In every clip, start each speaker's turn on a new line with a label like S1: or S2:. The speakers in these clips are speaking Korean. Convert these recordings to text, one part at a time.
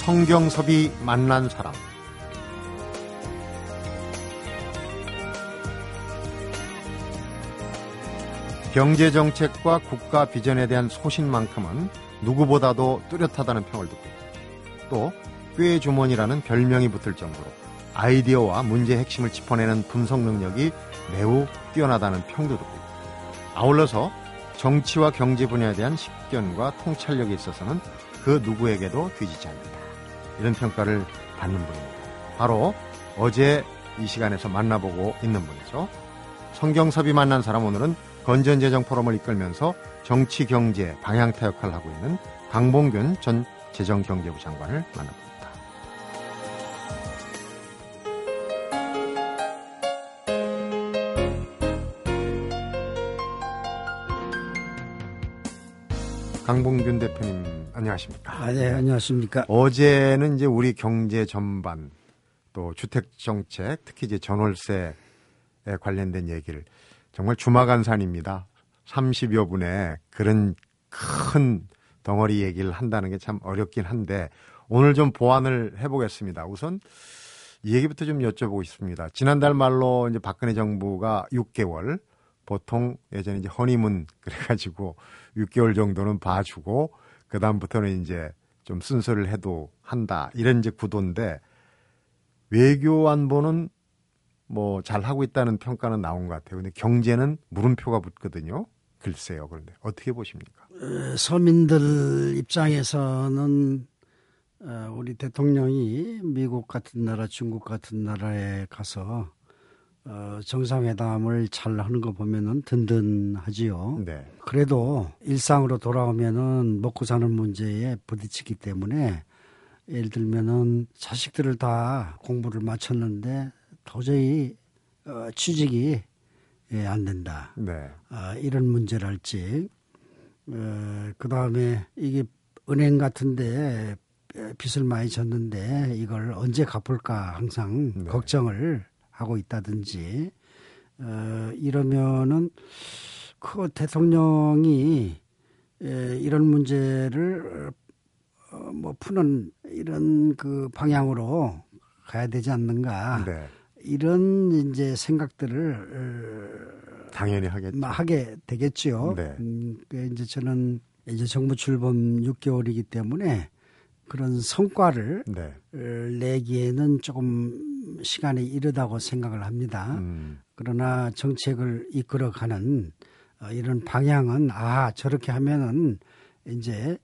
S1: 성경섭이 만난 사람. 경제정책과 국가 비전에 대한 소신만큼은 누구보다도 뚜렷하다는 평을 듣고 또 꾀주머니라는 별명이 붙을 정도로 아이디어와 문제 핵심을 짚어내는 분석 능력이 매우 뛰어나다는 평도 듣고 아울러서 정치와 경제 분야에 대한 식견과 통찰력에 있어서는 그 누구에게도 뒤지지 않는다. 이런 평가를 받는 분입니다. 바로 어제 이 시간에서 만나보고 있는 분이죠. 성경섭이 만난 사람 오늘은 건전재정 포럼을 이끌면서 정치 경제 방향타 역할을 하고 있는 강봉균 전 재정경제부 장관을 만나봅니다. 강봉균 대표님 안녕하십니까?
S2: 아, 네, 안녕하십니까?
S1: 어제는 이제 우리 경제 전반 또 주택 정책 특히 이제 전월세에 관련된 얘기를 정말 주마간산입니다. 30여 분의 그런 큰 덩어리 얘기를 한다는 게 참 어렵긴 한데 오늘 좀 보완을 해보겠습니다. 우선 이 얘기부터 좀 여쭤보고 싶습니다. 지난달 말로 이제 박근혜 정부가 6개월 보통 예전에 이제 허니문 그래가지고 6개월 정도는 봐주고 그 다음부터는 이제 좀 순서를 해도 한다 이런 이제 구도인데 외교 안보는 뭐 잘 하고 있다는 평가는 나온 것 같아요. 근데 경제는 물음표가 붙거든요. 글쎄요. 그런데 어떻게 보십니까?
S2: 서민들 입장에서는 어, 우리 대통령이 미국 같은 나라, 중국 같은 나라에 가서 어, 정상회담을 잘 하는 거 보면은 든든하지요. 네. 그래도 일상으로 돌아오면은 먹고 사는 문제에 부딪히기 때문에 예를 들면은 자식들을 다 공부를 마쳤는데 도저히 어, 취직이 예, 안 된다. 네. 아, 이런 문제랄지. 어, 그 다음에 이게 은행 같은데 빚을 많이 졌는데 이걸 언제 갚을까 항상 네. 걱정을 하고 있다든지 어, 이러면은 그 대통령이 에, 이런 문제를 어, 뭐 푸는 이런 그 방향으로 가야 되지 않는가 네. 이런 이제 생각들을
S1: 어, 당연히 하겠죠.
S2: 하게 되겠죠. 네. 음, 그 이제 저는 이제 정부 출범 6개월이기 때문에 그런 성과를 네. 내기에는 조금 시간이 이르다고 생각을 합니다. 음. 그러나 정책을 이끌어가는 어, 이런 방향은 아 저렇게 하면은 이제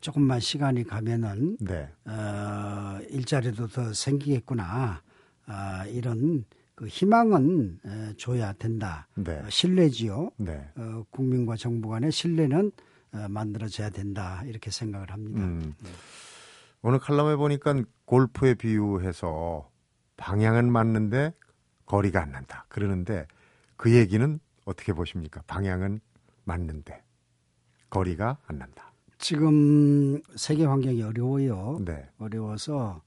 S2: 조금만 시간이 가면은 네. 어, 일자리도 더 생기겠구나 아, 이런 그 희망은 에, 줘야 된다. 네. 어, 신뢰지요. 네. 어, 국민과 정부 간의 신뢰는 어, 만들어져야 된다 이렇게 생각을 합니다. 음. 네.
S1: 오늘 칼럼에 보니까 골프에 비유해서 방향은 맞는데 거리가 안 난다. 그러는데 그 얘기는 어떻게 보십니까? 방향은 맞는데 거리가 안 난다.
S2: 지금 세계 환경이 어려워요. 네. 어려워서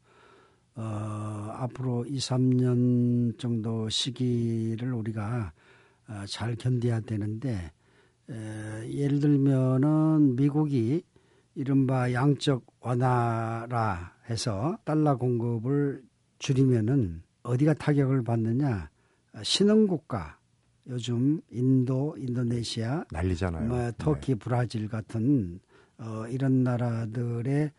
S2: 어, 앞으로 2, 3년 정도 시기를 우리가 어, 잘 견뎌야 되는데 에, 예를 들면은 미국이 이른바 양적 완화라 해서 달러 공급을 줄이면은 어디가 타격을 받느냐 신흥국가 요즘 인도, 인도네시아,
S1: 난리잖아요.
S2: 뭐 터키, 네. 브라질 같은 어, 이런 나라들의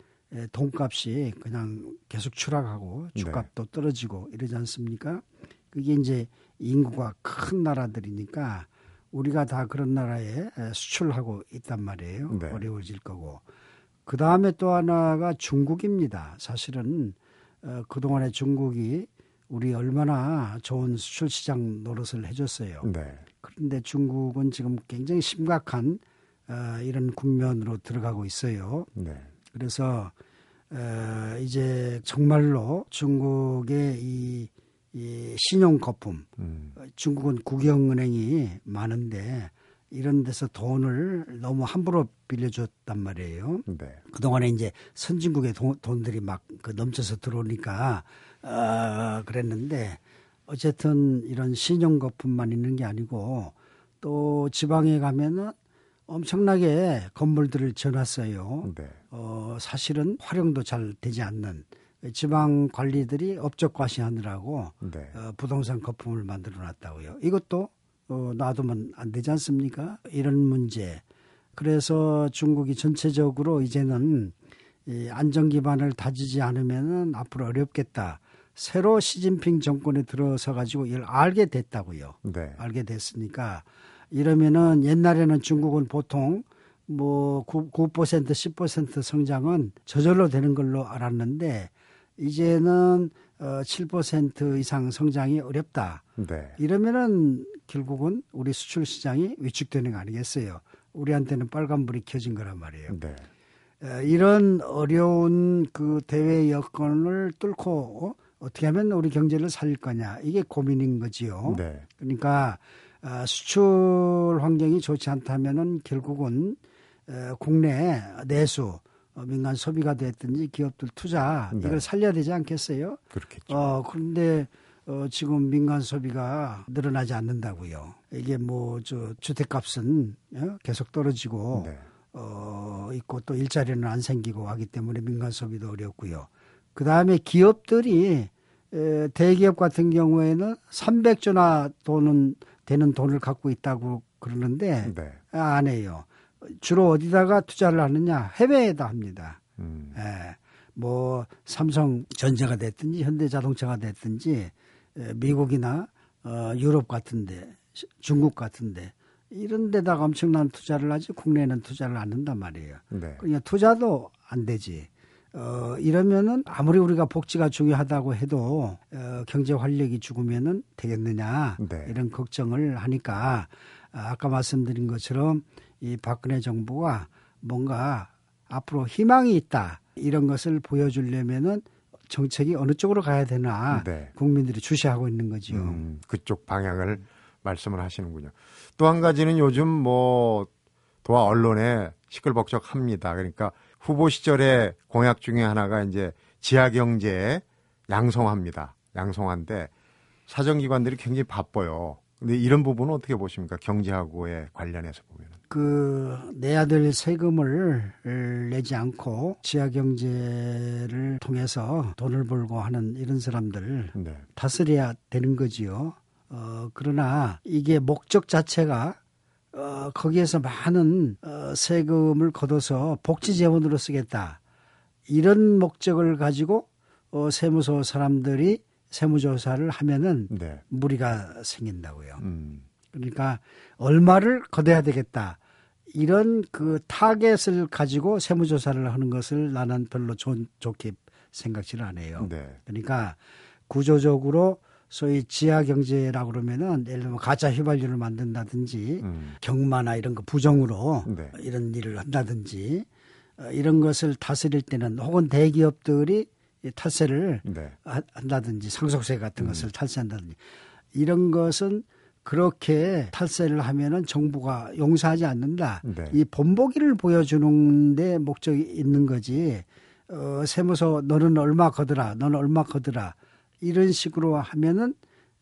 S2: 돈값이 그냥 계속 추락하고 주값도 네. 떨어지고 이러지 않습니까? 그게 이제 인구가 큰 나라들이니까 우리가 다 그런 나라에 수출하고 있단 말이에요. 네. 어려워질 거고. 그 다음에 또 하나가 중국입니다. 사실은 어, 그동안에 중국이 우리 얼마나 좋은 수출 시장 노릇을 해줬어요. 네. 그런데 중국은 지금 굉장히 심각한 어, 이런 국면으로 들어가고 있어요. 네. 그래서 어, 이제 정말로 중국의 이, 이 신용 거품, 음. 중국은 국영은행이 많은데 이런 데서 돈을 너무 함부로 빌려줬단 말이에요. 네. 그동안에 이제 선진국의 돈, 돈들이 막 그 넘쳐서 들어오니까 어, 그랬는데 어쨌든 이런 신용 거품만 있는 게 아니고 또 지방에 가면은 엄청나게 건물들을 지어놨어요.
S1: 네.
S2: 어, 사실은 활용도 잘 되지 않는 지방 관리들이 업적 과시하느라고
S1: 네.
S2: 어, 부동산 거품을 만들어 놨다고요. 이것도 어, 놔두면 안 되지 않습니까? 이런 문제. 그래서 중국이 전체적으로 이제는 이 안정 기반을 다지지 않으면은 앞으로 어렵겠다. 새로 시진핑 정권에 들어서 가지고 이걸 알게 됐다고요.
S1: 네.
S2: 알게 됐으니까 이러면은 옛날에는 중국은 보통 뭐 9, 9% 10% 성장은 저절로 되는 걸로 알았는데 이제는 어, 7% 이상 성장이 어렵다.
S1: 네.
S2: 이러면은 결국은 우리 수출 시장이 위축되는 거 아니겠어요? 우리한테는 빨간불이 켜진 거란 말이에요.
S1: 네.
S2: 에, 이런 어려운 그 대외 여건을 뚫고 어? 어떻게 하면 우리 경제를 살릴 거냐 이게 고민인 거지요.
S1: 네.
S2: 그러니까 어, 수출 환경이 좋지 않다면은 결국은 어, 국내 내수 어, 민간 소비가 됐든지 기업들 투자
S1: 네.
S2: 이걸 살려야 되지 않겠어요?
S1: 그렇겠죠.
S2: 어 그런데 어, 지금 민간 소비가 늘어나지 않는다고요. 이게 뭐 저 주택값은 어, 계속 떨어지고
S1: 네.
S2: 어 있고 또 일자리는 안 생기고 하기 때문에 민간 소비도 어렵고요. 그 다음에 기업들이 에, 대기업 같은 경우에는 300조나 돈은 되는 돈을 갖고 있다고 그러는데
S1: 네.
S2: 아, 안 해요. 주로 어디다가 투자를 하느냐? 해외에다 합니다.
S1: 음.
S2: 예. 뭐 삼성 전자가 됐든지 현대자동차가 됐든지 에, 미국이나 어, 유럽 같은데 시- 중국 같은데 이런 데다가 엄청난 투자를 하지 국내에는 투자를 안 한단 말이에요.
S1: 네.
S2: 그러니까 투자도 안 되지. 어, 이러면은 아무리 우리가 복지가 중요하다고 해도 어, 경제 활력이 죽으면은 되겠느냐
S1: 네.
S2: 이런 걱정을 하니까 아, 아까 말씀드린 것처럼 이 박근혜 정부가 뭔가 앞으로 희망이 있다 이런 것을 보여주려면은 정책이 어느 쪽으로 가야 되나
S1: 네.
S2: 국민들이 주시하고 있는 거지요.
S1: 음, 그쪽 방향을 말씀을 하시는군요. 또 한 가지는 요즘 뭐 도와 언론에 시끌벅적합니다. 그러니까 후보 시절에 공약 중에 하나가 이제 지하 경제에 양성화입니다. 양성화인데 사정기관들이 굉장히 바빠요. 근데 이런 부분은 어떻게 보십니까? 경제하고의 관련해서 보면.
S2: 그 내야 될 세금을 내지 않고 지하 경제를 통해서 돈을 벌고 하는 이런 사람들
S1: 네.
S2: 다스려야 되는 거지요. 어, 그러나 이게 목적 자체가 어, 거기에서 많은 어, 세금을 걷어서 복지 재원으로 쓰겠다. 이런 목적을 가지고 어, 세무서 사람들이 세무조사를 하면은
S1: 네.
S2: 무리가 생긴다고요.
S1: 음.
S2: 그러니까 얼마를 걷어야 되겠다. 이런 그 타겟을 가지고 세무조사를 하는 것을 나는 별로 좋, 좋게 생각지를 않아요.
S1: 네.
S2: 그러니까 구조적으로 소위 지하 경제라고 그러면은 예를 들면 가짜 휘발유를 만든다든지
S1: 음.
S2: 경마나 이런 거 부정으로
S1: 네.
S2: 이런 일을 한다든지 어, 이런 것을 다스릴 때는 혹은 대기업들이 이 탈세를
S1: 네.
S2: 하- 한다든지 상속세 같은
S1: 음.
S2: 것을 탈세한다든지 이런 것은 그렇게 탈세를 하면은 정부가 용서하지 않는다.
S1: 네.
S2: 이 본보기를 보여주는 데 목적이 있는 거지. 어, 세무서 너는 얼마 거더라, 너는 얼마 거더라 이런 식으로 하면은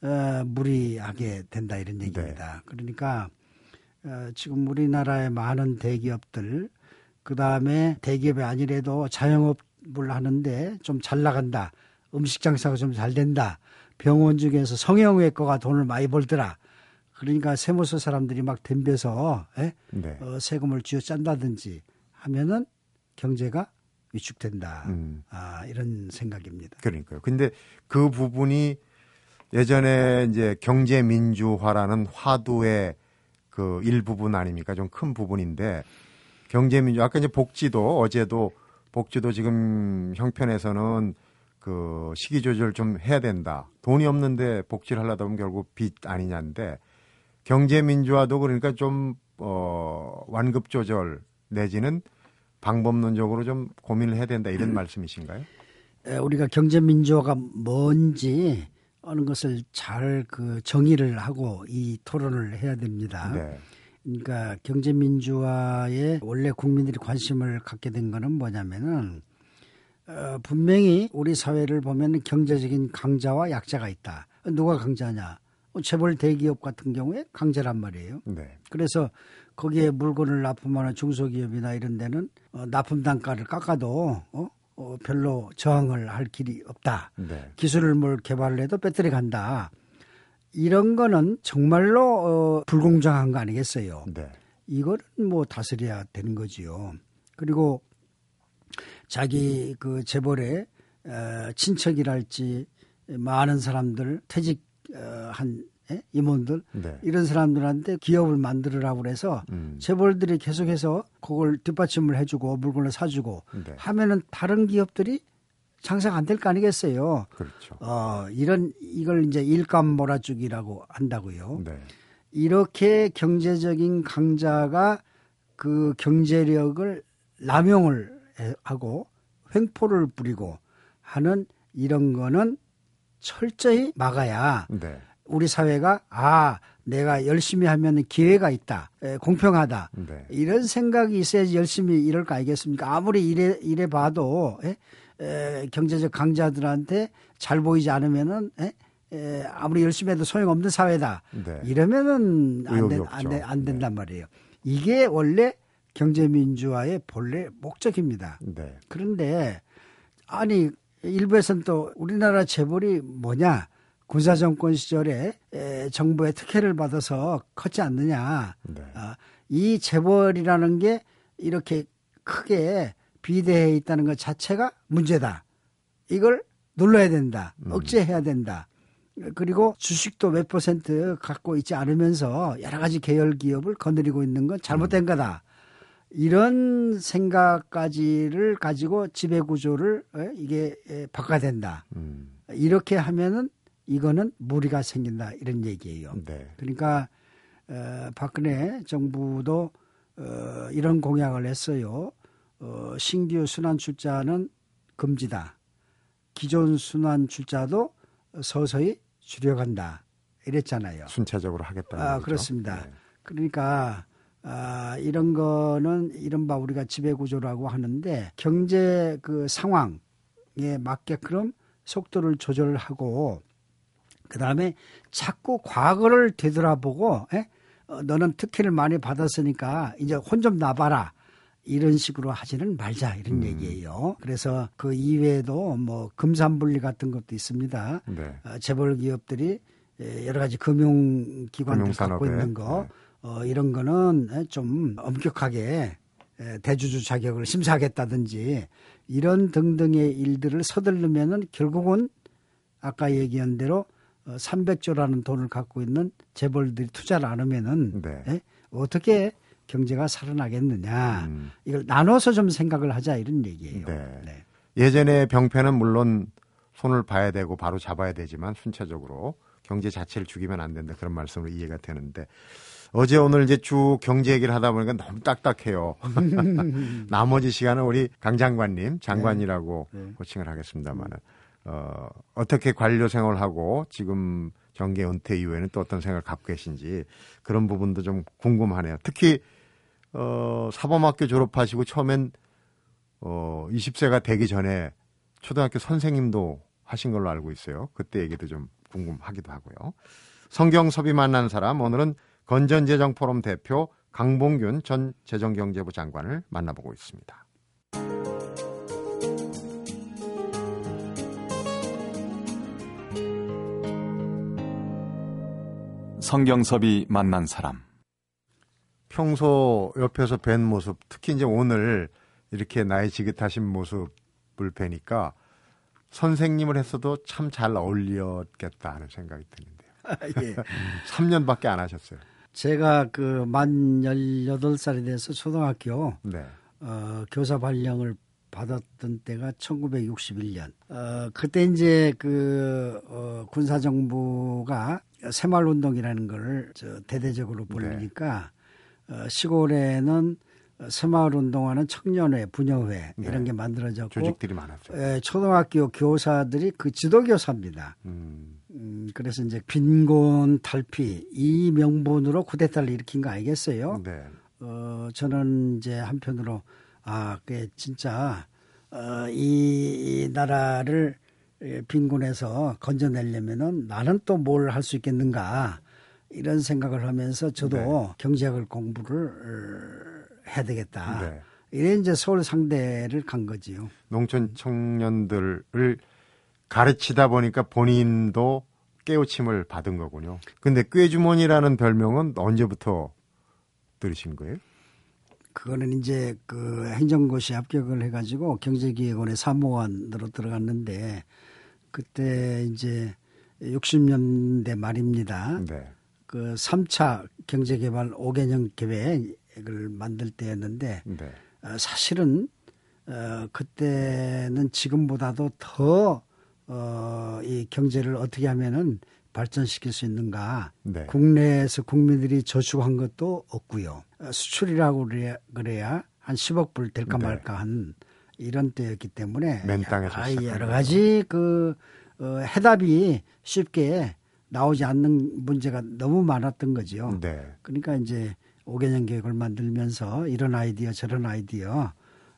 S2: 어, 무리하게 된다 이런 얘기입니다. 그러니까 어, 지금 우리나라의 많은 대기업들 그 다음에 대기업이 아니래도 자영업을 하는데 좀 잘 나간다. 음식 장사가 좀 잘 된다. 병원 중에서 성형외과가 돈을 많이 벌더라. 그러니까 세무서 사람들이 막 덤벼서 예?
S1: 네.
S2: 어, 세금을 쥐어 짠다든지 하면은 경제가 위축된다.
S1: 음.
S2: 아, 이런 생각입니다.
S1: 그러니까요. 근데 그 부분이 예전에 이제 경제 민주화라는 화두의 그 일부분 아닙니까? 좀 큰 부분인데 경제 민주 아까 이제 복지도 어제도 복지도 지금 형편에서는 그 시기 조절 좀 해야 된다. 돈이 없는데 복지를 하려다 보면 결국 빚 아니냐인데 경제 민주화도 그러니까 좀 어, 완급 조절 내지는 방법론적으로 좀 고민을 해야 된다 이런 말씀이신가요?
S2: 에, 우리가 경제 민주화가 뭔지 어느 것을 잘 그 정의를 하고 이 토론을 해야 됩니다.
S1: 네.
S2: 그러니까 경제 민주화에 원래 국민들이 관심을 갖게 된 거는 뭐냐면은 어, 분명히 우리 사회를 보면 경제적인 강자와 약자가 있다. 누가 강자냐? 어, 재벌 대기업 같은 경우에 강자란 말이에요.
S1: 네.
S2: 그래서 거기에 물건을 납품하는 중소기업이나 이런 데는 어, 납품 단가를 깎아도 어? 어, 별로 저항을 할 길이 없다.
S1: 네.
S2: 기술을 뭘 개발을 해도 배터리 간다. 이런 거는 정말로 어, 불공정한 거 아니겠어요?
S1: 네.
S2: 이거는 뭐 다스려야 되는 거지요. 그리고 자기 그 재벌의 어, 친척이랄지 많은 사람들 퇴직 한 예? 임원들
S1: 네.
S2: 이런 사람들한테 기업을 만들으라고 그래서
S1: 음.
S2: 재벌들이 계속해서 그걸 뒷받침을 해주고 물건을 사주고
S1: 네.
S2: 하면은 다른 기업들이 장사가 안 될 거 아니겠어요.
S1: 그렇죠.
S2: 어, 이런 이걸 이제 일감 몰아주기라고 한다고요.
S1: 네.
S2: 이렇게 경제적인 강자가 그 경제력을 남용을 해- 하고 횡포를 부리고 하는 이런 거는 철저히 막아야
S1: 네.
S2: 우리 사회가 아 내가 열심히 하면 기회가 있다 에, 공평하다
S1: 네.
S2: 이런 생각이 있어야지 열심히 이럴 거 아니겠습니까 아무리 이래 이래 봐도 에? 에, 경제적 강자들한테 잘 보이지 않으면은 에? 에, 아무리 열심히 해도 소용없는 사회다
S1: 네.
S2: 이러면은 안, 된. 안, 된, 안
S1: 네.
S2: 된단 말이에요 이게 원래 경제민주화의 본래 목적입니다
S1: 네.
S2: 그런데 아니 일부에서는 또 우리나라 재벌이 뭐냐 군사 정권 시절에 에, 정부의 특혜를 받아서 컸지 않느냐
S1: 네.
S2: 아, 이 재벌이라는 게 이렇게 크게 비대해 있다는 것 자체가 문제다 이걸 눌러야 된다
S1: 음.
S2: 억제해야 된다 그리고 주식도 몇 퍼센트 갖고 있지 않으면서 여러 가지 계열 기업을 거느리고 있는 건 잘못된 거다. 이런 생각까지를 가지고 지배 구조를 에, 이게 에, 바꿔야 된다.
S1: 음.
S2: 이렇게 하면은 이거는 무리가 생긴다 이런 얘기예요.
S1: 네.
S2: 그러니까 어, 박근혜 정부도 어, 이런 공약을 했어요. 어, 신규 순환 출자는 금지다. 기존 순환 출자도 서서히 줄여간다. 이랬잖아요.
S1: 순차적으로 하겠다는
S2: 아,
S1: 거죠.
S2: 그렇습니다.
S1: 네.
S2: 그러니까 아, 이런 거는 이른바 우리가 지배 구조라고 하는데 경제 그 상황에 맞게끔 속도를 조절하고 그 다음에 자꾸 과거를 되돌아보고 에? 어, 너는 특혜를 많이 받았으니까 이제 혼 좀 나봐라. 이런 식으로 하지는 말자 이런
S1: 음.
S2: 얘기예요. 그래서 그 이외에도 뭐 금산분리 같은 것도 있습니다.
S1: 네.
S2: 어, 재벌 기업들이 에, 여러 가지 금융기관들 갖고 있는 거
S1: 네.
S2: 어, 이런 거는 에, 좀 엄격하게 에, 대주주 자격을 심사하겠다든지 이런 등등의 일들을 서둘르면은 결국은 아까 얘기한 대로 어, 300조라는 돈을 갖고 있는 재벌들이 투자를 안 하면은
S1: 네.
S2: 에, 어떻게 경제가 살아나겠느냐
S1: 음.
S2: 이걸 나눠서 좀 생각을 하자 이런 얘기예요.
S1: 네. 예전에 병폐는 물론 손을 봐야 되고 바로 잡아야 되지만 순차적으로 경제 자체를 죽이면 안 된다 그런 말씀으로 이해가 되는데 어제 오늘 이제 쭉 경제 얘기를 하다 보니까 너무 딱딱해요. 나머지 시간은 우리 강 장관님 장관이라고
S2: 네.
S1: 호칭을 하겠습니다만은 어, 어떻게 관료 생활을 하고 지금 정계 은퇴 이후에는 또 어떤 생각을 갖고 계신지 그런 부분도 좀 궁금하네요. 특히 어, 사범학교 졸업하시고 처음엔 어, 20세가 되기 전에 초등학교 선생님도 하신 걸로 알고 있어요. 그때 얘기도 좀 궁금하기도 하고요. 성경섭이 만난 사람 오늘은 건전재정포럼 대표 강봉균 전 재정경제부 장관을 만나보고 있습니다.
S3: 성경섭이 만난 사람.
S1: 평소 옆에서 뵌 모습, 특히 이제 오늘 이렇게 나이 지긋하신 모습을 뵈니까 선생님을 했어도 참 잘 어울렸겠다 하는 생각이 드는데요.
S2: 예.
S1: 3년밖에 안 하셨어요.
S2: 제가 그 만 18살이 돼서 초등학교
S1: 네.
S2: 어, 교사 발령을 받았던 때가 1961년. 어, 그때 이제 그 어, 군사정부가 새마을운동이라는 걸 저, 대대적으로 벌리니까 어, 시골에는 새마을 운동하는 청년회, 부녀회 이런
S1: 네.
S2: 게 만들어졌고
S1: 조직들이 많았어요.
S2: 에, 초등학교 교사들이 그 지도 교사입니다.
S1: 음,
S2: 음, 그래서 이제 빈곤 탈피 이 명분으로 쿠데타를 일으킨 거 아니겠어요?
S1: 네.
S2: 어, 저는 이제 한편으로 아, 그 진짜 어, 이, 이 나라를 예, 빈곤에서 건져내려면은 나는 또 뭘 할 수 있겠는가 이런 생각을 하면서 저도
S1: 네.
S2: 경제학을 공부를 어, 해야 되겠다.
S1: 네.
S2: 이래 이제 서울 상대를 간 거지요.
S1: 농촌 청년들을 가르치다 보니까 본인도 깨우침을 받은 거군요. 근데 꾀주머니라는 별명은 언제부터 들으신 거예요?
S2: 그거는 이제 그 행정고시 합격을 해가지고 경제기획원의 사무관으로 들어갔는데 그때 이제 60년대 말입니다.
S1: 네.
S2: 그 3차 경제개발 5개년 계획 을 만들 때였는데
S1: 네.
S2: 어, 사실은 어, 그때는 지금보다도 더 어, 이 경제를 어떻게 하면은 발전시킬 수 있는가.
S1: 네.
S2: 국내에서 국민들이 저축한 것도 없고요. 어, 수출이라고 그래야, 그래야 한 10억 불 될까
S1: 네.
S2: 말까 한 이런 때였기 때문에 아, 여러. 가지 그 어, 해답이 쉽게 나오지 않는 문제가 너무 많았던 거죠.
S1: 네.
S2: 그러니까 이제 5개년 계획을 만들면서 이런 아이디어 저런 아이디어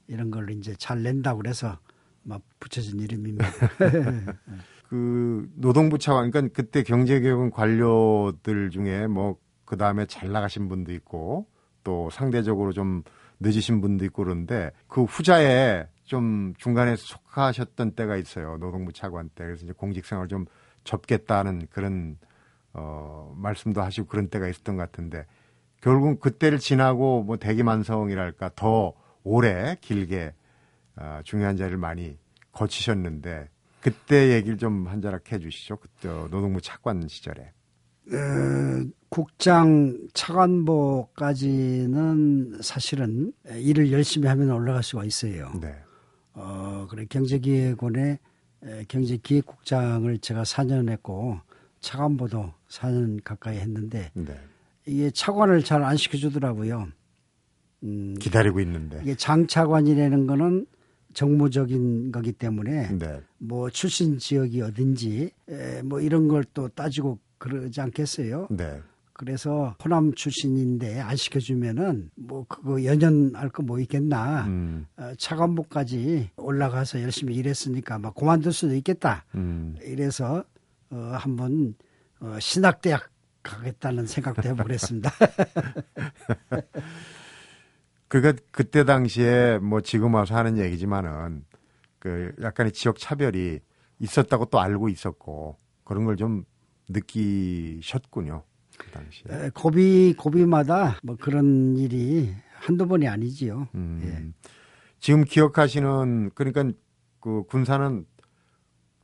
S2: 이런 걸 이제 잘 낸다고 그래서 막 붙여진 이름입니다.
S1: 그 노동부 차관, 그러니까 그때 경제개혁은 관료들 중에 뭐 그 다음에 잘 나가신 분도 있고 또 상대적으로 좀 늦으신 분도 있고 그런데 그 후자에 좀 중간에 속하셨던 때가 있어요. 노동부 차관 때. 그래서 이제 공직 생활 좀 접겠다는 그런 어 말씀도 하시고 그런 때가 있었던 것 같은데 결국 그때를 지나고 뭐 대기만성이랄까 더 오래 길게 아, 중요한 자리를 많이 거치셨는데 그때 얘기를 좀 한 자락 해주시죠. 그때 노동부 차관 시절에.
S2: 어, 국장 차관보까지는 사실은 일을 열심히 하면 올라갈 수가 있어요.
S1: 네.
S2: 어, 그래 경제기획원의 에, 경제기획국장을 제가 4년 했고 차관보도 4년 가까이 했는데
S1: 네.
S2: 이게 차관을 잘 안 시켜주더라고요. 음,
S1: 기다리고 있는데.
S2: 이게 장차관이라는 거는 정무적인 거기 때문에
S1: 네.
S2: 뭐 출신 지역이 어딘지 에, 뭐 이런 걸 또 따지고 그러지 않겠어요.
S1: 네.
S2: 그래서 호남 출신인데 안 시켜주면은 뭐 그거 연연할 거 뭐 있겠나.
S1: 음,
S2: 어, 차관보까지 올라가서 열심히 일했으니까 막 그만둘 수도 있겠다.
S1: 음.
S2: 이래서 어, 한번 어, 신학대학 가겠다는 생각도 해보고 그랬습니다.
S1: 그러니까 그때 당시에 뭐 지금 와서 하는 얘기지만은 그 약간의 지역 차별이 있었다고 또 알고 있었고 그런 걸 좀 느끼셨군요. 그 당시에.
S2: 에, 고비 고비마다 뭐 그런 일이 한두 번이 아니지요.
S1: 음.
S2: 예.
S1: 지금 기억하시는 그러니까 그 군사는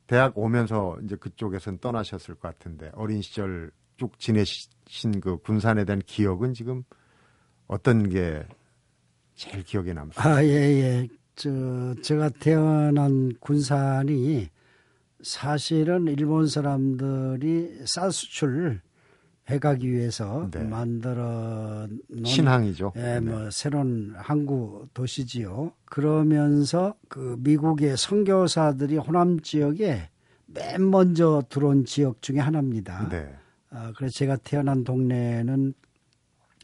S1: 대학 오면서 이제 그쪽에선 떠나셨을 것 같은데 어린 시절 쭉 지내신 그 군산에 대한 기억은 지금 어떤 게 제일 기억에 남습니까?
S2: 아, 예, 예. 저, 제가 태어난 군산이 사실은 일본 사람들이 쌀 수출 해가기 위해서
S1: 네.
S2: 만들어 놓은
S1: 신항이죠.
S2: 예,
S1: 네.
S2: 뭐 새로운 항구 도시지요. 그러면서 그 미국의 선교사들이 호남 지역에 맨 먼저 들어온 지역 중에 하나입니다.
S1: 네.
S2: 아, 그래서 제가 태어난 동네는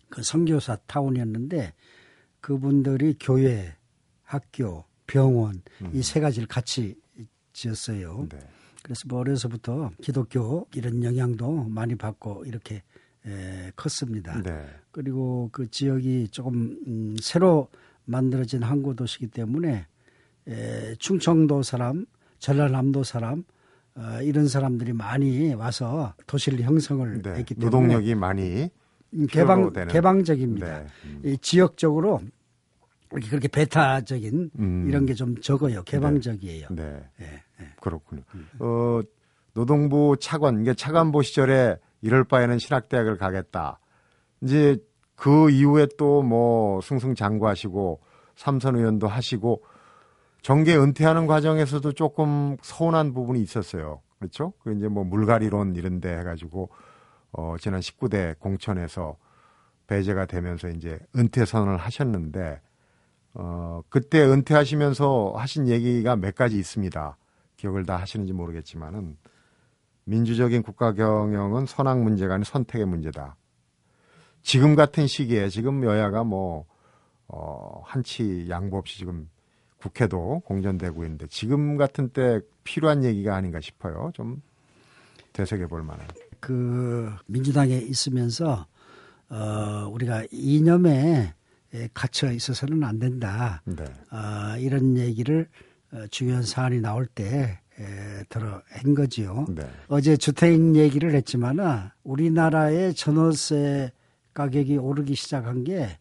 S2: 그 선교사 타운이었는데 그분들이 교회, 학교, 병원 이세 가지를 같이 지었어요.
S1: 네.
S2: 그래서 뭐 어려서부터 기독교 이런 영향도 많이 받고 이렇게 에, 컸습니다.
S1: 네.
S2: 그리고 그 지역이 조금 음, 새로 만들어진 항구 도시이기 때문에 에, 충청도 사람, 전라남도 사람 어, 이런 사람들이 많이 와서 도시를 형성을
S1: 네.
S2: 했기 때문에
S1: 노동력이 많이
S2: 음, 개방
S1: 되는.
S2: 개방적입니다.
S1: 네. 음.
S2: 이 지역적으로 그렇게 베타적인
S1: 음.
S2: 이런 게 좀 적어요. 개방적이에요.
S1: 네.
S2: 예, 예.
S1: 그렇군요. 어, 노동부 차관, 이게 차관보 시절에 이럴 바에는 신학대학을 가겠다. 이제 그 이후에 또 뭐 승승장구하시고 삼선 의원도 하시고 정계 은퇴하는 과정에서도 조금 서운한 부분이 있었어요. 그렇죠? 그 이제 뭐 물갈이론 이런 데 해가지고 어, 지난 19대 공천에서 배제가 되면서 이제 은퇴 선언을 하셨는데 어, 그때 은퇴하시면서 하신 얘기가 몇 가지 있습니다. 기억을 다 하시는지 모르겠지만은 민주적인 국가 경영은 선악 문제가 아닌 선택의 문제다. 지금 같은 시기에 지금 여야가 뭐 어, 한치 양보 없이 지금 국회도 공전되고 있는데 지금 같은 때 필요한 얘기가 아닌가 싶어요. 좀 되새겨 볼 만한.
S2: 그 민주당에 있으면서 어 우리가 이념에 갇혀 있어서는 안 된다.
S1: 네.
S2: 어, 이런 얘기를 어, 중요한 사안이 나올 때 에, 들어 한 거지요.
S1: 네.
S2: 어제 주택 얘기를 했지만은 우리나라의 전월세 가격이 오르기 시작한 게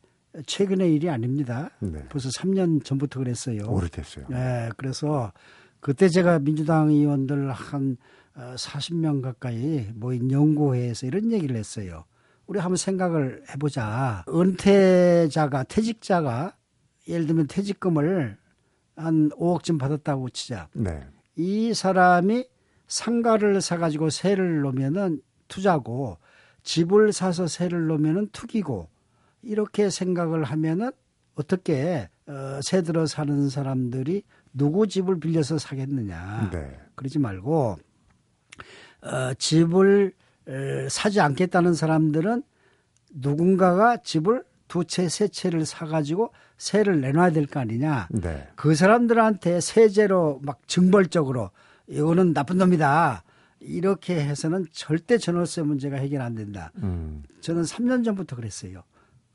S2: 최근의 일이 아닙니다.
S1: 네.
S2: 벌써 3년 전부터 그랬어요.
S1: 오래됐어요.
S2: 네, 그래서 그때 제가 민주당 의원들 한 40명 가까이 모인 연구회에서 이런 얘기를 했어요. 우리 한번 생각을 해보자. 은퇴자가, 퇴직자가 예를 들면 퇴직금을 한 5억쯤 받았다고 치자.
S1: 네.
S2: 이 사람이 상가를 사가지고 세를 놓으면은 투자고 집을 사서 세를 놓으면은 투기고 이렇게 생각을 하면은 어떻게 어, 세 들어 사는 사람들이 누구 집을 빌려서 사겠느냐.
S1: 네.
S2: 그러지 말고 어, 집을 에, 사지 않겠다는 사람들은 누군가가 집을 두 채, 세 채를 사가지고 세를 내놔야 될 거 아니냐.
S1: 네.
S2: 그 사람들한테 세제로 막 증벌적으로 이거는 나쁜 놈이다. 이렇게 해서는 절대 전월세 문제가 해결 안 된다.
S1: 음.
S2: 저는 3년 전부터 그랬어요.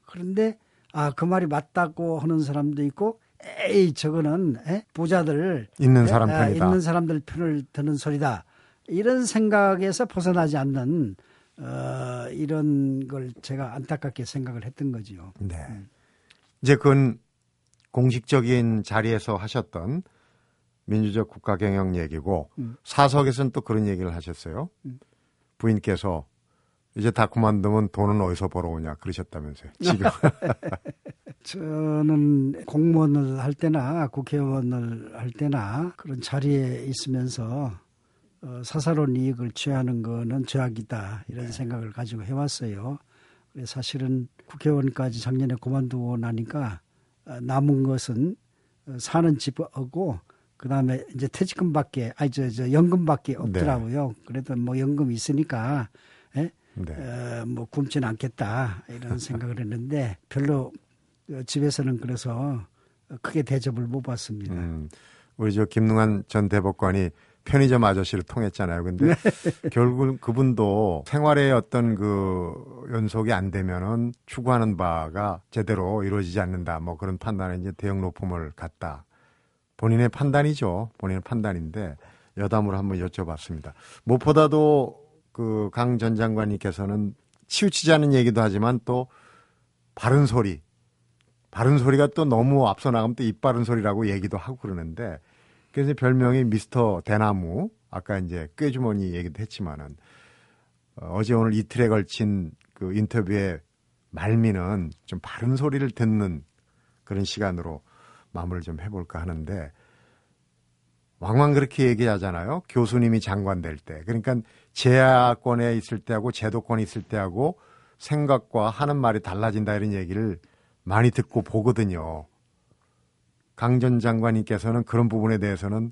S2: 그런데 아 그 말이 맞다고 하는 사람도 있고 에이 저거는 에? 부자들
S1: 있는
S2: 에?
S1: 사람
S2: 아,
S1: 편이다.
S2: 있는 사람들 편을 드는 소리다. 이런 생각에서 벗어나지 않는 어, 이런 걸 제가 안타깝게 생각을 했던 거지요.
S1: 네. 이제 그건 공식적인 자리에서 하셨던 민주적 국가 경영 얘기고
S2: 음.
S1: 사석에서는 또 그런 얘기를 하셨어요. 부인께서 이제 다 그만두면 돈은 어디서 벌어오냐 그러셨다면서요. 지금
S2: 저는 공무원을 할 때나 국회의원을 할 때나 그런 자리에 있으면서 어, 사사로운 이익을 취하는 거는 죄악이다 이런 생각을 가지고 해왔어요. 사실은 국회의원까지 작년에 그만두고 나니까 어, 남은 것은 어, 사는 집하고 그다음에 이제 퇴직금밖에 아니 저, 저 연금밖에 없더라고요. 그래도 뭐 연금 있으니까 예?
S1: 네.
S2: 어, 뭐 굶지는 않겠다 이런 생각을 했는데 별로 어, 집에서는 그래서 크게 대접을 못 받습니다.
S1: 음, 우리 저 김능한 전 대법관이 편의점 아저씨를 통했잖아요. 근데 결국 그분도 생활의 어떤 그 연속이 안 되면은 추구하는 바가 제대로 이루어지지 않는다. 뭐 그런 판단에 이제 대형 로펌을 갔다. 본인의 판단이죠. 본인의 판단인데 여담으로 한번 여쭤봤습니다. 무엇보다도 그 강 전 장관님께서는 치우치지 않은 얘기도 하지만 또 바른 소리, 바른 소리가 또 너무 앞서 나가면 또 입 바른 소리라고 얘기도 하고 그러는데 그래서 별명이 미스터 대나무 아까 이제 꾀주머니 얘기도 했지만은 어, 어제 오늘 이틀에 걸친 그 인터뷰의 말미는 좀 바른 소리를 듣는 그런 시간으로 마무리를 좀 해볼까 하는데 왕왕 그렇게 얘기하잖아요. 교수님이 장관 될 때. 그러니까 제야권에 있을 때하고 제도권에 있을 때하고 생각과 하는 말이 달라진다 이런 얘기를 많이 듣고 보거든요. 강 전 장관님께서는 그런 부분에 대해서는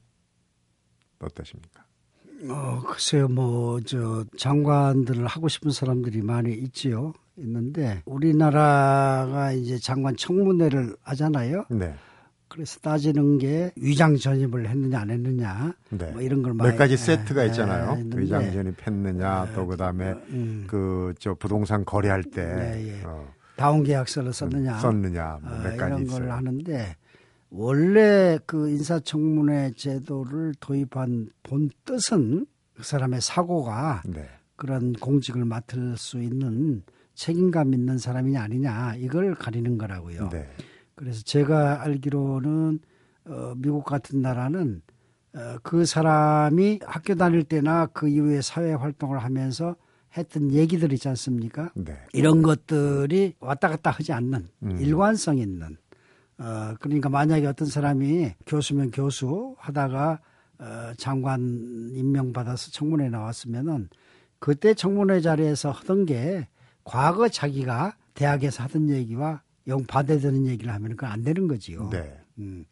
S1: 어떠십니까?
S2: 어, 글쎄요, 뭐, 저, 장관들을 하고 싶은 사람들이 많이 있지요. 있는데, 우리나라가 이제 장관 청문회를 하잖아요.
S1: 네.
S2: 그래서 따지는 게 위장 전입을 했느냐, 안 했느냐.
S1: 네.
S2: 뭐 이런 걸 많이.
S1: 몇 가지
S2: 예,
S1: 세트가
S2: 예,
S1: 있잖아요.
S2: 있는데,
S1: 위장 전입했느냐, 또 그다음에
S2: 음,
S1: 그저 부동산 거래할 때
S2: 네, 예.
S1: 어,
S2: 다운 계약서를 썼느냐.
S1: 썼느냐 뭐
S2: 아,
S1: 몇 가지
S2: 이런 걸
S1: 있어요.
S2: 하는데, 원래 그 인사청문회 제도를 도입한 본 뜻은 그 사람의 사고가
S1: 네.
S2: 그런 공직을 맡을 수 있는 책임감 있는 사람이냐 아니냐 이걸 가리는 거라고요.
S1: 네.
S2: 그래서 제가 알기로는 어, 미국 같은 나라는 어, 그 사람이 학교 다닐 때나 그 이후에 사회 활동을 하면서 했던 얘기들 있지 않습니까?
S1: 네.
S2: 이런 것들이 왔다 갔다 하지 않는
S1: 음.
S2: 일관성 있는 어 그러니까 만약에 어떤 사람이 교수면 교수 하다가 어 장관 임명 받아서 청문회 나왔으면은 그때 청문회 자리에서 하던 게 과거 자기가 대학에서 하던 얘기와 영 받아들이는 얘기를 하면 그건 안 되는 거지요.
S1: 네.
S2: 음,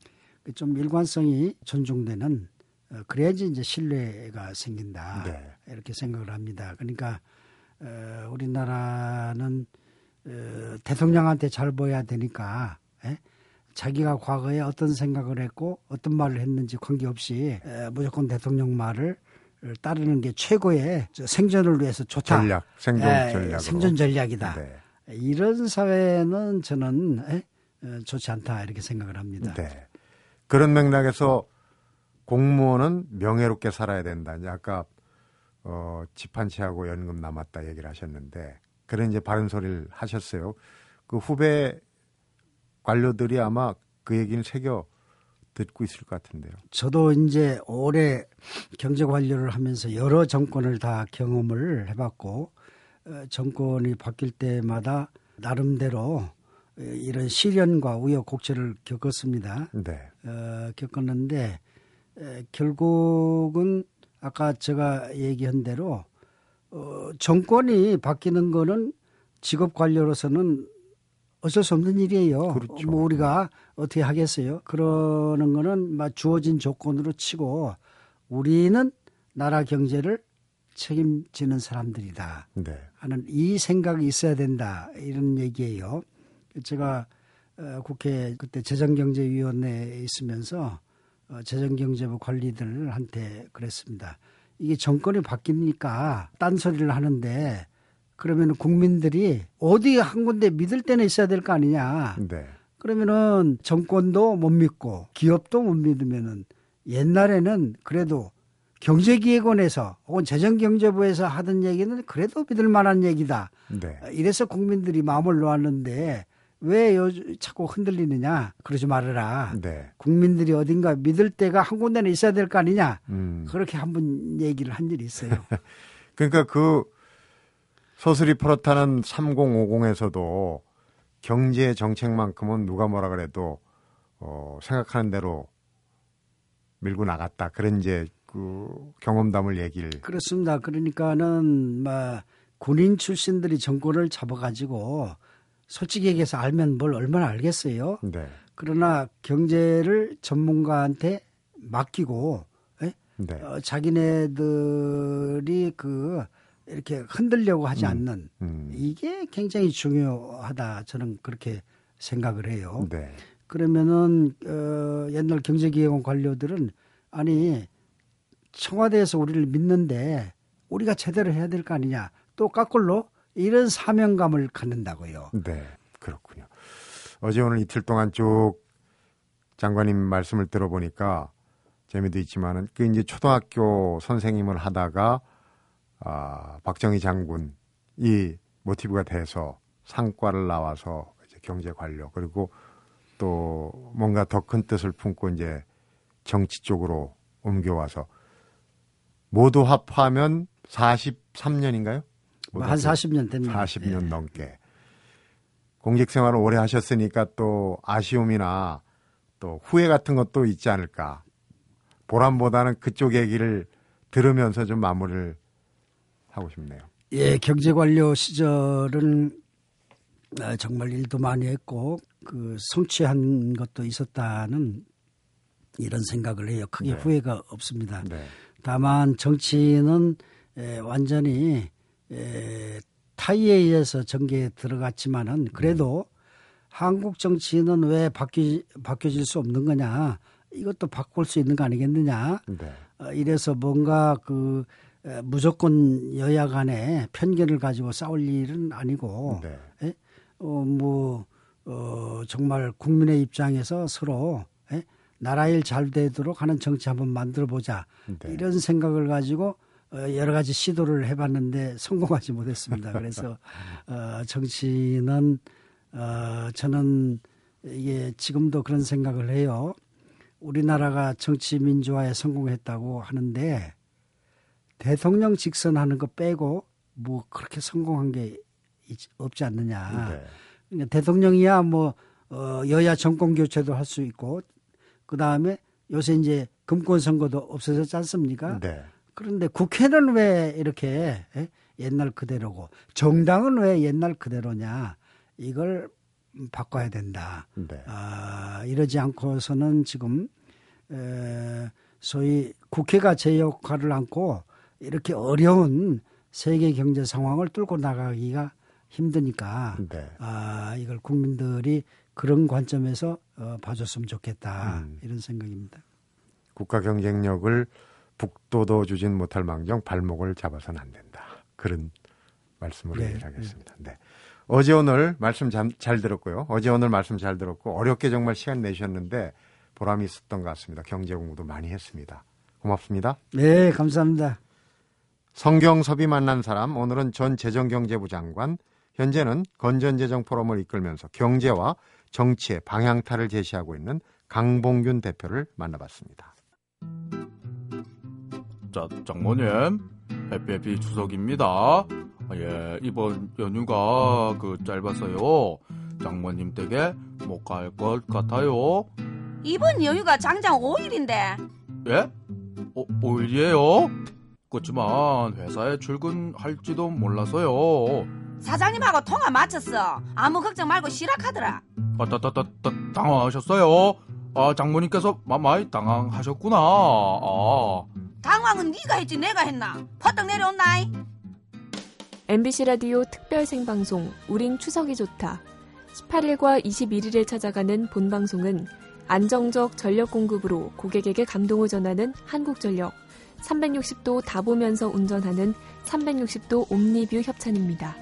S2: 그좀 일관성이 존중되는 어, 그래야지 이제 신뢰가 생긴다
S1: 네.
S2: 이렇게 생각을 합니다. 그러니까 어, 우리나라는 어, 대통령한테 잘 보여야 되니까 예? 자기가 과거에 어떤 생각을 했고 어떤 말을 했는지 관계없이 에, 무조건 대통령 말을 따르는 게 최고의 생존을 위해서 좋다.
S1: 전략, 생존
S2: 예,
S1: 전략.
S2: 생존 전략이다.
S1: 네.
S2: 이런 사회는 저는 에? 어, 좋지 않다 이렇게 생각을 합니다.
S1: 네. 그런 맥락에서 공무원은 명예롭게 살아야 된다. 이제 아까 어, 집한 채하고 연금 남았다 얘기를 하셨는데 그런 이제 바른 소리를 하셨어요. 그 후배 관료들이 아마 그 얘기는 새겨 듣고 있을 것 같은데요.
S2: 저도 이제 올해 경제 관료를 하면서 여러 정권을 다 경험을 해봤고 어, 정권이 바뀔 때마다 나름대로 이런 시련과 우여곡절을 겪었습니다.
S1: 네.
S2: 어, 겪었는데 에, 결국은 아까 제가 얘기한 대로 어, 정권이 바뀌는 거는 직업 관료로서는 어쩔 수 없는 일이에요.
S1: 그렇죠.
S2: 뭐 우리가 어떻게 하겠어요? 그러는 거는 막 주어진 조건으로 치고 우리는 나라 경제를 책임지는 사람들이다
S1: 네.
S2: 하는 이 생각이 있어야 된다 이런 얘기예요. 제가 어, 국회 그때 재정경제위원회에 있으면서 어, 재정경제부 관리들한테 그랬습니다. 이게 정권이 바뀌니까 딴소리를 하는데 그러면 국민들이 어디 한 군데 믿을 때는 있어야 될 거 아니냐.
S1: 네.
S2: 그러면은 정권도 못 믿고 기업도 못 믿으면은 옛날에는 그래도 경제기획원에서 혹은 재정경제부에서 하던 얘기는 그래도 믿을 만한 얘기다.
S1: 네.
S2: 이래서 국민들이 마음을 놓았는데 왜 요, 자꾸 흔들리느냐? 그러지 말아라.
S1: 네.
S2: 국민들이 어딘가 믿을 때가 한 군데는 있어야 될 거 아니냐?
S1: 음.
S2: 그렇게 한 번 얘기를 한 일이 있어요.
S1: 그러니까 그 서슬이 풀었다는 3050에서도 경제 정책만큼은 누가 뭐라 그래도 어, 생각하는 대로 밀고 나갔다. 그런 이제 그 경험담을 얘기를
S2: 그렇습니다. 그러니까는 뭐 군인 출신들이 정권을 잡아가지고 솔직히 얘기해서 알면 뭘 얼마나 알겠어요.
S1: 네.
S2: 그러나 경제를 전문가한테 맡기고 예?
S1: 네.
S2: 어, 자기네들이 그 이렇게 흔들려고 하지
S1: 음,
S2: 않는
S1: 음.
S2: 이게 굉장히 중요하다 저는 그렇게 생각을 해요.
S1: 네.
S2: 그러면은 어, 옛날 경제기획원 관료들은 아니 청와대에서 우리를 믿는데 우리가 제대로 해야 될 거 아니냐 또 까꿀로 이런 사명감을 갖는다고요.
S1: 네. 그렇군요. 어제 오늘 이틀 동안 쭉 장관님 말씀을 들어보니까 재미도 있지만은 그 이제 초등학교 선생님을 하다가 아, 박정희 장군 이 모티브가 돼서 상과를 나와서 이제 경제 관료 그리고 또 뭔가 더 큰 뜻을 품고 이제 정치 쪽으로 옮겨와서 모두 합하면 43년인가요?
S2: 뭐한 40년 됩니다.
S1: 40년
S2: 예.
S1: 넘게 공직 생활을 오래 하셨으니까 또 아쉬움이나 또 후회 같은 것도 있지 않을까. 보람보다는 그쪽 얘기를 들으면서 좀 마무리를 하고 싶네요.
S2: 예, 경제관료 시절은 아, 정말 일도 많이 했고 그 성취한 것도 있었다는 이런 생각을 해요. 크게
S1: 네.
S2: 후회가 없습니다.
S1: 네.
S2: 다만 정치는 에, 완전히 에, 타이에 의해서 전개에 들어갔지만은 그래도 한국 정치는 왜 바뀌, 바뀌어질 수 없는 거냐 이것도 바꿀 수 있는 거 아니겠느냐
S1: 네.
S2: 어, 이래서 뭔가 그 에, 무조건 여야 간에 편견을 가지고 싸울 일은 아니고
S1: 네.
S2: 예? 어, 뭐, 어, 정말 국민의 입장에서 서로 예? 나라 일 잘 되도록 하는 정치 한번 만들어 보자.
S1: 네.
S2: 이런 생각을 가지고 어, 여러 가지 시도를 해봤는데 성공하지 못했습니다. 그래서 어, 정치는 어, 저는 이게 지금도 그런 생각을 해요. 우리나라가 정치 민주화에 성공했다고 하는데 대통령 직선하는 거 빼고 뭐 그렇게 성공한 게 있- 없지 않느냐.
S1: 네.
S2: 그러니까 대통령이야 뭐 어, 여야 정권 교체도 할 수 있고 그 다음에 요새 이제 금권 선거도 없어졌지 않습니까?
S1: 네.
S2: 그런데 국회는 왜 이렇게 예? 옛날 그대로고 정당은 왜 옛날 그대로냐 이걸 바꿔야 된다.
S1: 네.
S2: 아, 이러지 않고서는 지금 에, 소위 국회가 제 역할을 안고 이렇게 어려운 세계 경제 상황을 뚫고 나가기가 힘드니까
S1: 네.
S2: 아, 이걸 국민들이 그런 관점에서 어, 봐줬으면 좋겠다
S1: 음.
S2: 이런 생각입니다.
S1: 국가 경쟁력을 북도도 주진 못할 망정 발목을 잡아서는 안 된다. 그런 말씀으로
S2: 네,
S1: 하겠습니다. 네. 어제 오늘 말씀 잘, 잘 들었고요. 어제 오늘 말씀 잘 들었고 어렵게 정말 시간 내셨는데 보람이 있었던 것 같습니다. 경제 공부도 많이 했습니다. 고맙습니다.
S2: 네, 감사합니다.
S1: 성경섭이 만난 사람 오늘은 전 재정경제부 장관 현재는 건전재정 포럼을 이끌면서 경제와 정치의 방향타를 제시하고 있는 강봉균 대표를 만나봤습니다.
S3: 자, 장모님, 해피해피 추석입니다. 아, 예, 이번 연휴가 그 짧아서요. 장모님 댁에 못 갈 것 같아요.
S4: 이번 여유가 장장 5일인데
S3: 예? 어, 5일이에요? 그렇지만 회사에 출근할지도 몰라서요.
S4: 사장님하고 통화 마쳤어. 아무 걱정 말고 쉬락하더라.
S3: 아, 따, 따, 따, 따, 당황하셨어요? 아, 장모님께서 마- 많이 당황하셨구나. 아.
S4: 당황은 네가 했지 내가 했나? 퍼뜩 내려온나이?
S5: MBC 라디오 특별 생방송 우린 추석이 좋다. 18일과 21일에 찾아가는 본방송은 안정적 전력 공급으로 고객에게 감동을 전하는 한국전력 360도 다 보면서 운전하는 360도 옴니뷰 협찬입니다.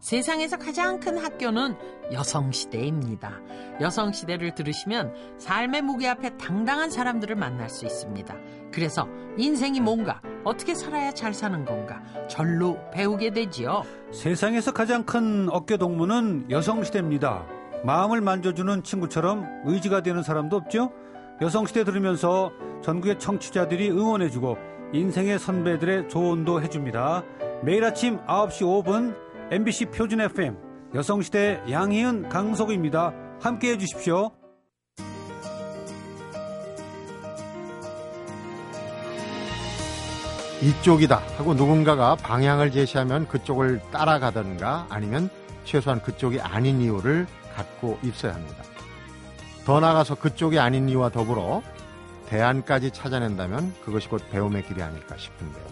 S6: 세상에서 가장 큰 학교는 여성시대입니다. 여성시대를 들으시면 삶의 무게 앞에 당당한 사람들을 만날 수 있습니다. 그래서 인생이 뭔가, 어떻게 살아야 잘 사는 건가, 절로 배우게 되지요.
S7: 세상에서 가장 큰 어깨 동무는 여성시대입니다. 마음을 만져주는 친구처럼 의지가 되는 사람도 없죠? 여성시대 들으면서 전국의 청취자들이 응원해주고 인생의 선배들의 조언도 해줍니다. 매일 아침 9시 5분 MBC 표준 FM 여성시대 양희은 강석우입니다. 함께 해주십시오.
S1: 이쪽이다 하고 누군가가 방향을 제시하면 그쪽을 따라가든가 아니면 최소한 그쪽이 아닌 이유를 갖고 있어야 합니다. 더 나아가서 그쪽이 아닌 이유와 더불어 대안까지 찾아낸다면 그것이 곧 배움의 길이 아닐까 싶은데요.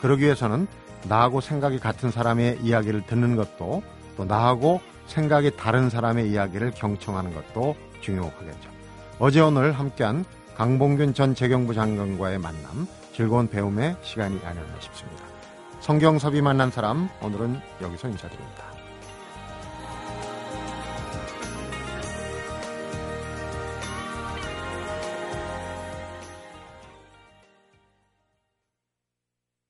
S1: 그러기 위해서는 나하고 생각이 같은 사람의 이야기를 듣는 것도 또 나하고 생각이 다른 사람의 이야기를 경청하는 것도 중요하겠죠. 어제 오늘 함께한 강봉균 전 재경부 장관과의 만남 즐거운 배움의 시간이 아니었나 싶습니다. 성경섭이 만난 사람 오늘은 여기서 인사드립니다.